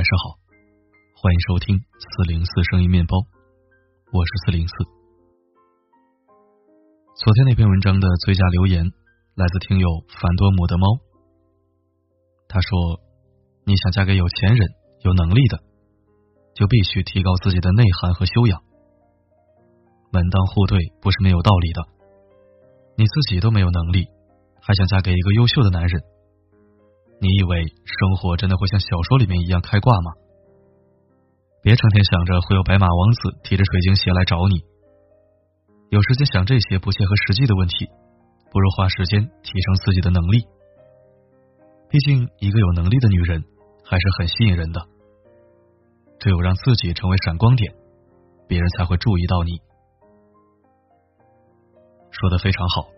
晚上好，欢迎收听四零四声音面包，我是四零四。昨天那篇文章的最佳留言来自听友凡多姆的猫，他说：“你想嫁给有钱人、有能力的，就必须提高自己的内涵和修养。门当户对不是没有道理的，你自己都没有能力，还想嫁给一个优秀的男人？”你以为生活真的会像小说里面一样开挂吗？别成天想着会有白马王子提着水晶鞋来找你。有时间想这些不切合实际的问题，不如花时间提升自己的能力。毕竟，一个有能力的女人还是很吸引人的。只有让自己成为闪光点，别人才会注意到你。说的非常好，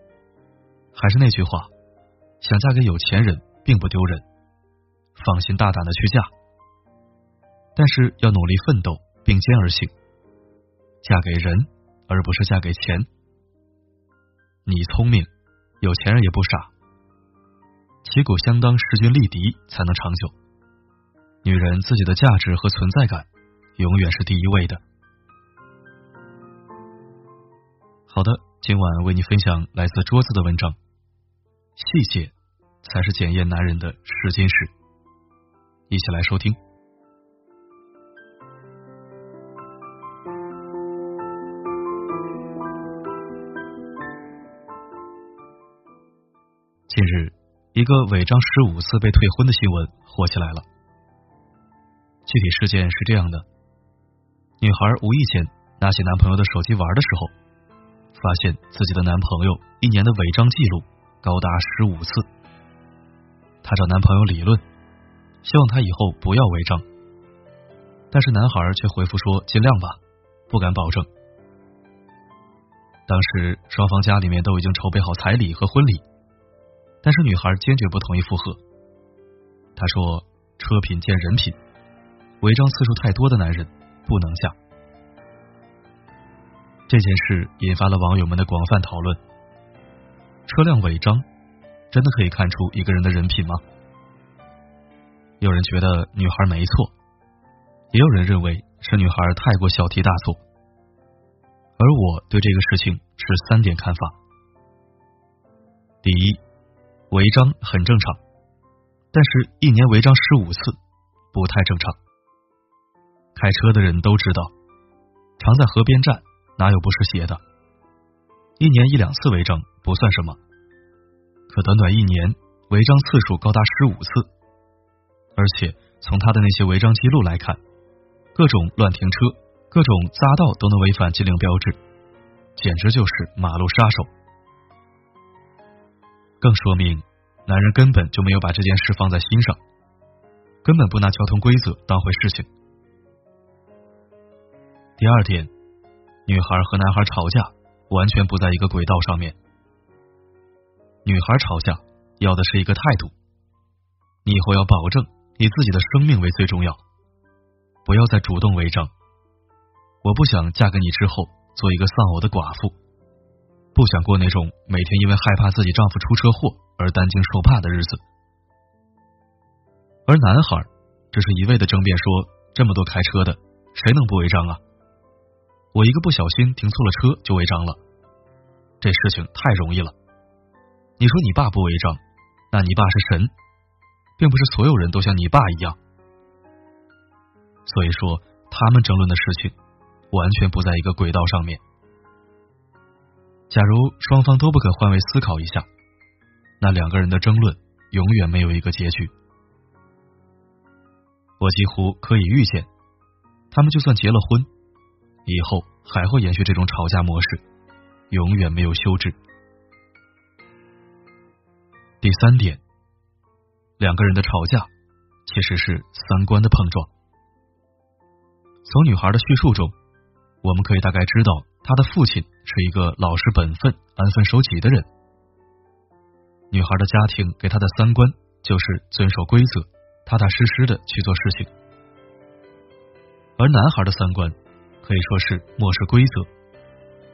还是那句话，想嫁给有钱人。并不丢人，放心大胆的去嫁，但是要努力奋斗，并肩而行，嫁给人而不是嫁给钱。你聪明，有钱人也不傻，旗鼓相当，势均力敌才能长久。女人自己的价值和存在感永远是第一位的。好的，今晚为你分享来自桌子的文章，细节。才是检验男人的试金石。一起来收听。近日，一个违章十五次被退婚的新闻火起来了。具体事件是这样的：女孩无意间拿起男朋友的手机玩的时候，发现自己的男朋友一年的违章记录高达十五次。她找男朋友理论，希望他以后不要违章，但是男孩却回复说尽量吧，不敢保证。当时双方家里面都已经筹备好彩礼和婚礼，但是女孩坚决不同意复合。她说：“车品见人品，违章次数太多的男人不能嫁。”这件事引发了网友们的广泛讨论。车辆违章。真的可以看出一个人的人品吗？有人觉得女孩没错，也有人认为是女孩太过小题大做。而我对这个事情是三点看法：第一，违章很正常，但是一年违章十五次不太正常。开车的人都知道，常在河边站，哪有不湿鞋的？一年一两次违章不算什么。可短短一年，违章次数高达十五次，而且从他的那些违章记录来看，各种乱停车、各种匝道都能违反禁令标志，简直就是马路杀手。更说明男人根本就没有把这件事放在心上，根本不拿交通规则当回事情。第二点，女孩和男孩吵架完全不在一个轨道上面。女孩吵架要的是一个态度，你以后要保证以自己的生命为最重要，不要再主动违章。我不想嫁给你之后做一个丧偶的寡妇，不想过那种每天因为害怕自己丈夫出车祸而担惊受怕的日子。而男孩只是一味的争辩说，这么多开车的，谁能不违章啊？我一个不小心停错了车就违章了，这事情太容易了。你说你爸不违章，那你爸是神，并不是所有人都像你爸一样。所以说，他们争论的事情完全不在一个轨道上面。假如双方都不肯换位思考一下，那两个人的争论永远没有一个结局。我几乎可以预见，他们就算结了婚，以后还会延续这种吵架模式，永远没有休止。第三点，两个人的吵架其实是三观的碰撞。从女孩的叙述中，我们可以大概知道，她的父亲是一个老实本分、安分守己的人。女孩的家庭给她的三观就是遵守规则、踏踏实实的去做事情，而男孩的三观可以说是漠视规则，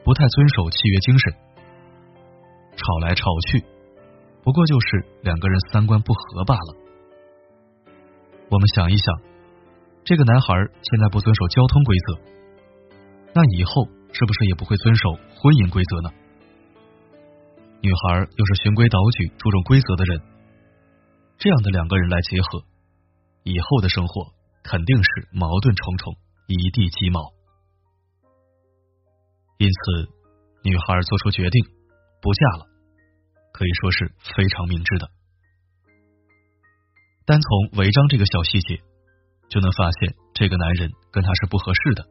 不太遵守契约精神，吵来吵去。不过就是两个人三观不合罢了。我们想一想，这个男孩现在不遵守交通规则，那以后是不是也不会遵守婚姻规则呢？女孩又是循规蹈矩、注重规则的人，这样的两个人来结合，以后的生活肯定是矛盾重重、一地鸡毛。因此，女孩做出决定不嫁了，可以说是非常明智的。单从违章这个小细节，就能发现这个男人跟她是不合适的，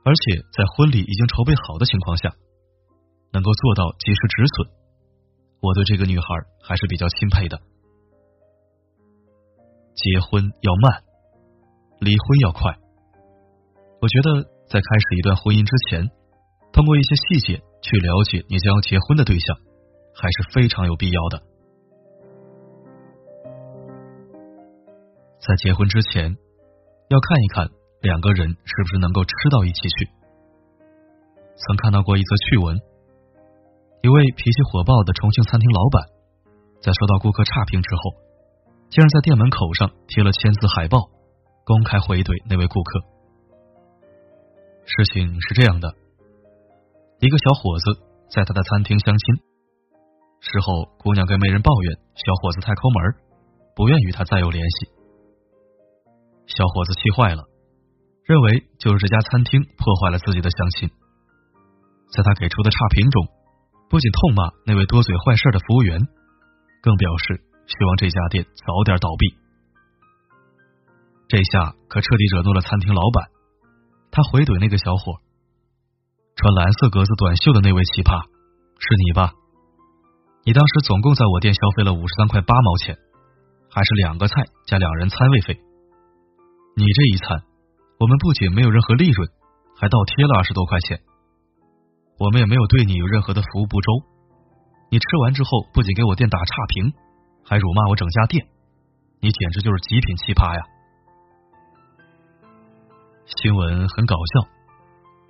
而且在婚礼已经筹备好的情况下。能够做到及时止损，我对这个女孩还是比较钦佩的。结婚要慢，离婚要快。我觉得在开始一段婚姻之前，通过一些细节去了解你将要结婚的对象，还是非常有必要的。在结婚之前，要看一看两个人是不是能够吃到一起去。曾看到过一则趣闻。一位脾气火爆的重庆餐厅老板，在收到顾客差评之后，竟然在店门口上贴了签字海报，公开回怼那位顾客。事情是这样的：一个小伙子在他的餐厅相亲，事后姑娘跟媒人抱怨小伙子太抠门，不愿与他再有联系。小伙子气坏了，认为就是这家餐厅破坏了自己的相亲，在他给出的差评中。不仅痛骂那位多嘴坏事的服务员，更表示希望这家店早点倒闭。这下可彻底惹怒了餐厅老板，他回怼那个小伙：“穿蓝色格子短袖的那位奇葩，是你吧？你当时总共在我店消费了五十三块八毛钱，还是两个菜加两人餐位费。你这一餐，我们不仅没有任何利润，还倒贴了二十多块钱。”我们也没有对你有任何的服务不周，你吃完之后不仅给我店打差评，还辱骂我整家店，你简直就是极品奇葩呀！新闻很搞笑，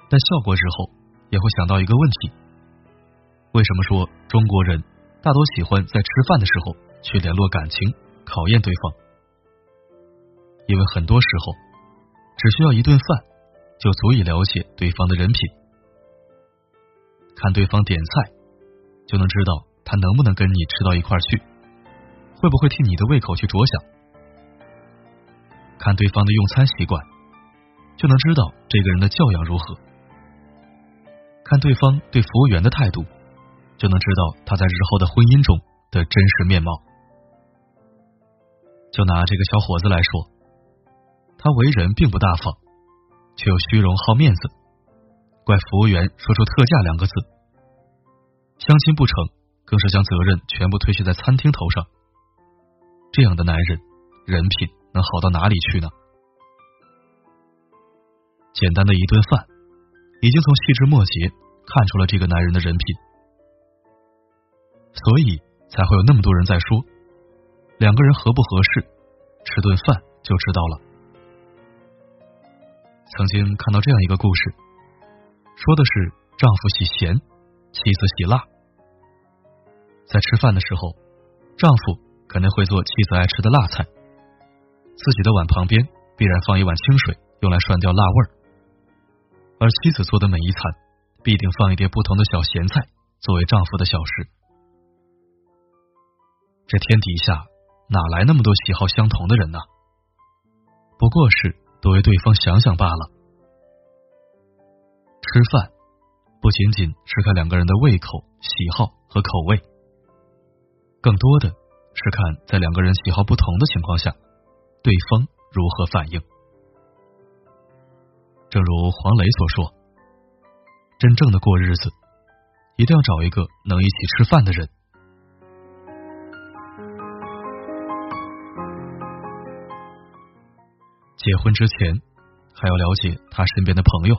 但笑过之后也会想到一个问题：为什么说中国人大多喜欢在吃饭的时候去联络感情、考验对方？因为很多时候只需要一顿饭就足以了解对方的人品。看对方点菜，就能知道他能不能跟你吃到一块去，会不会替你的胃口去着想。看对方的用餐习惯，就能知道这个人的教养如何。看对方对服务员的态度，就能知道他在日后的婚姻中的真实面貌。就拿这个小伙子来说，他为人并不大方，却又虚荣好面子。怪服务员说出“特价”两个字，相亲不成，更是将责任全部推卸在餐厅头上。这样的男人，人品能好到哪里去呢？简单的一顿饭，已经从细枝末节看出了这个男人的人品，所以才会有那么多人在说，两个人合不合适，吃顿饭就知道了。曾经看到这样一个故事。说的是丈夫喜咸，妻子喜辣。在吃饭的时候，丈夫肯定会做妻子爱吃的辣菜，自己的碗旁边必然放一碗清水，用来涮掉辣味儿。而妻子做的每一餐，必定放一碟不同的小咸菜，作为丈夫的小食。这天底下哪来那么多喜好相同的人呢？不过是多为对方想想罢了。吃饭不仅仅是看两个人的胃口、喜好和口味，更多的是看在两个人喜好不同的情况下，对方如何反应。正如黄磊所说：“真正的过日子，一定要找一个能一起吃饭的人。结婚之前，还要了解他身边的朋友。”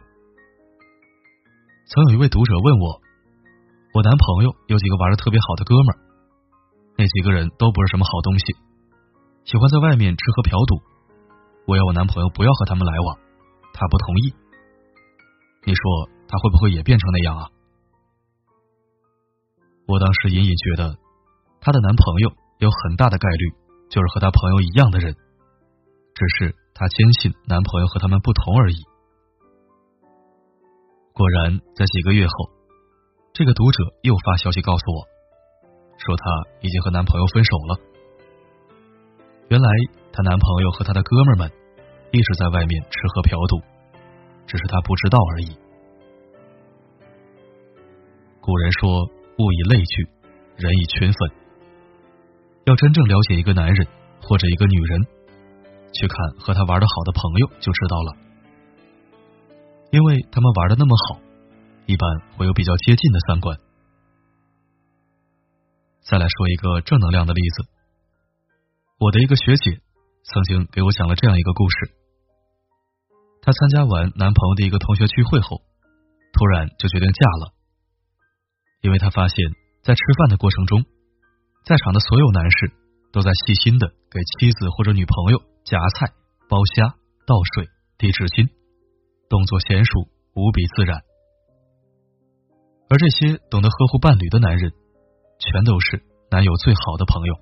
曾有一位读者问我，我男朋友有几个玩的特别好的哥们儿，那几个人都不是什么好东西，喜欢在外面吃喝嫖赌。我要我男朋友不要和他们来往，他不同意。你说他会不会也变成那样啊？我当时隐隐觉得，她的男朋友有很大的概率就是和她朋友一样的人，只是她坚信男朋友和他们不同而已。果然，在几个月后，这个读者又发消息告诉我，说她已经和男朋友分手了。原来，她男朋友和他的哥们们一直在外面吃喝嫖赌，只是她不知道而已。古人说：“物以类聚，人以群分。”要真正了解一个男人或者一个女人，去看和他玩的好的朋友就知道了，因为他们玩的那么好，一般会有比较接近的三观。再来说一个正能量的例子，我的一个学姐曾经给我讲了这样一个故事：她参加完男朋友的一个同学聚会后，突然就决定嫁了，因为她发现，在吃饭的过程中。在场的所有男士都在细心的给妻子或者女朋友夹菜、剥虾、倒水、递纸巾，动作娴熟，无比自然。而这些懂得呵护伴侣的男人，全都是男友最好的朋友。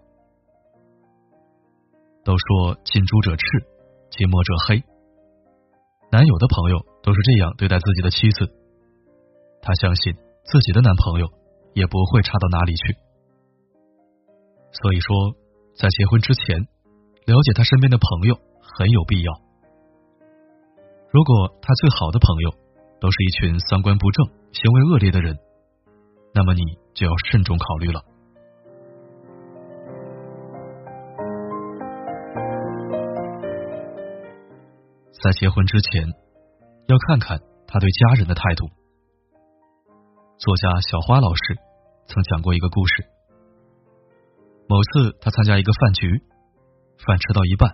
都说近朱者赤，近墨者黑。男友的朋友都是这样对待自己的妻子，他相信自己的男朋友也不会差到哪里去。所以说，在结婚之前，了解他身边的朋友很有必要。如果他最好的朋友都是一群三观不正、行为恶劣的人，那么你就要慎重考虑了。在结婚之前，要看看他对家人的态度。作家小花老师曾讲过一个故事。某次，他参加一个饭局，饭吃到一半，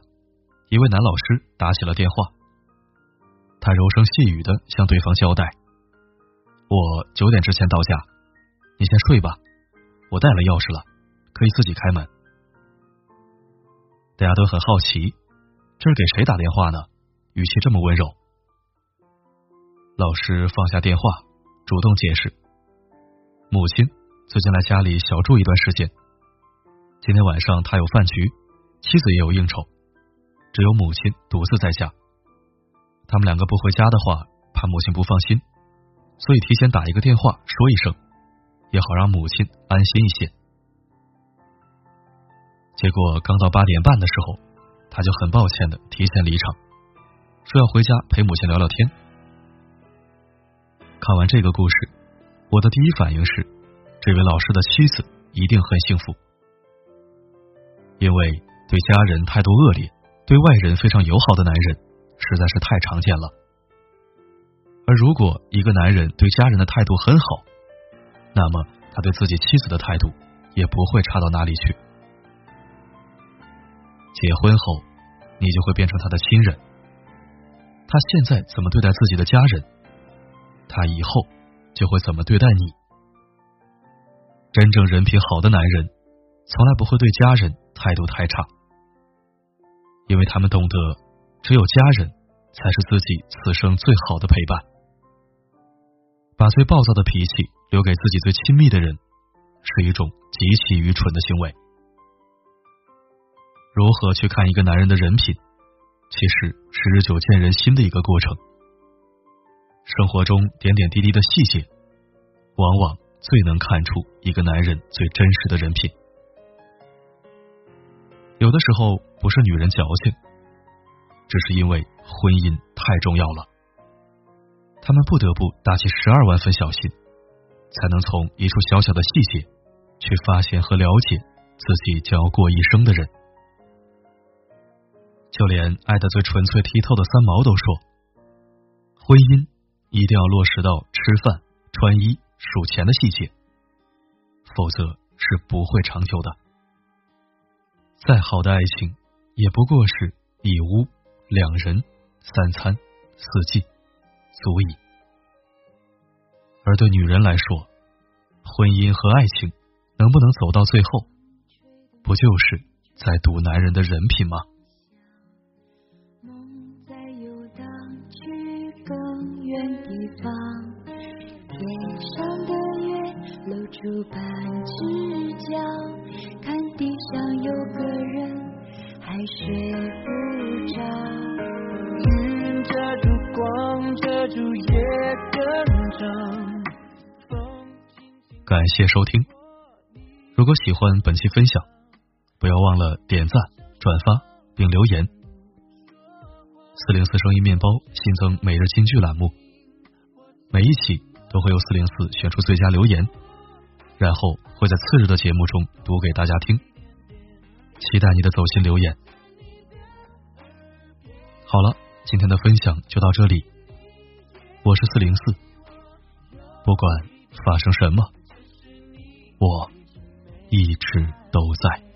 一位男老师打起了电话。他柔声细语的向对方交代：“我九点之前到家，你先睡吧，我带了钥匙了，可以自己开门。”大家都很好奇，这是给谁打电话呢？语气这么温柔。老师放下电话，主动解释：“母亲最近来家里小住一段时间。”今天晚上他有饭局，妻子也有应酬，只有母亲独自在家。他们两个不回家的话，怕母亲不放心，所以提前打一个电话说一声，也好让母亲安心一些。结果刚到八点半的时候，他就很抱歉的提前离场，说要回家陪母亲聊聊天。看完这个故事，我的第一反应是，这位老师的妻子一定很幸福。因为对家人态度恶劣、对外人非常友好的男人实在是太常见了。而如果一个男人对家人的态度很好，那么他对自己妻子的态度也不会差到哪里去。结婚后，你就会变成他的亲人。他现在怎么对待自己的家人，他以后就会怎么对待你。真正人品好的男人，从来不会对家人。态度太差，因为他们懂得，只有家人才是自己此生最好的陪伴。把最暴躁的脾气留给自己最亲密的人，是一种极其愚蠢的行为。如何去看一个男人的人品，其实是日久见人心的一个过程。生活中点点滴滴的细节，往往最能看出一个男人最真实的人品。有的时候不是女人矫情，只是因为婚姻太重要了，他们不得不打起十二万分小心，才能从一处小小的细节去发现和了解自己将要过一生的人。就连爱的最纯粹剔透的三毛都说，婚姻一定要落实到吃饭、穿衣、数钱的细节，否则是不会长久的。再好的爱情，也不过是一屋两人三餐四季足矣。而对女人来说，婚姻和爱情能不能走到最后，不就是在赌男人的人品吗？露出半只脚，看地上有个人还睡不着。感谢收听。如果喜欢本期分享，不要忘了点赞、转发并留言。四零四声音面包新增每日金句栏目，每一期都会由四零四选出最佳留言，然后会在次日的节目中读给大家听。期待你的走心留言。好了，今天的分享就到这里。我是四零四，不管发生什么。我一直都在。